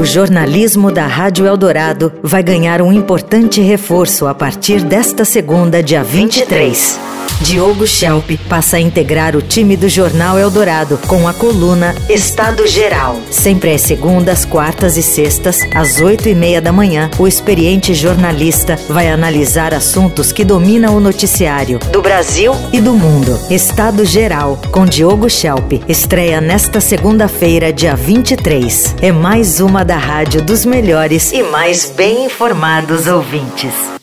O jornalismo da Rádio Eldorado vai ganhar um importante reforço a partir desta segunda, dia 23. Diogo Schelp passa a integrar o time do Jornal Eldorado com a coluna Estado Geral. Sempre às segundas, quartas e sextas, às oito e meia da manhã, o experiente jornalista vai analisar assuntos que dominam o noticiário do Brasil e do mundo. Estado Geral, com Diogo Schelp, estreia nesta segunda-feira, dia 23. É mais uma da rádio dos melhores e mais bem informados ouvintes.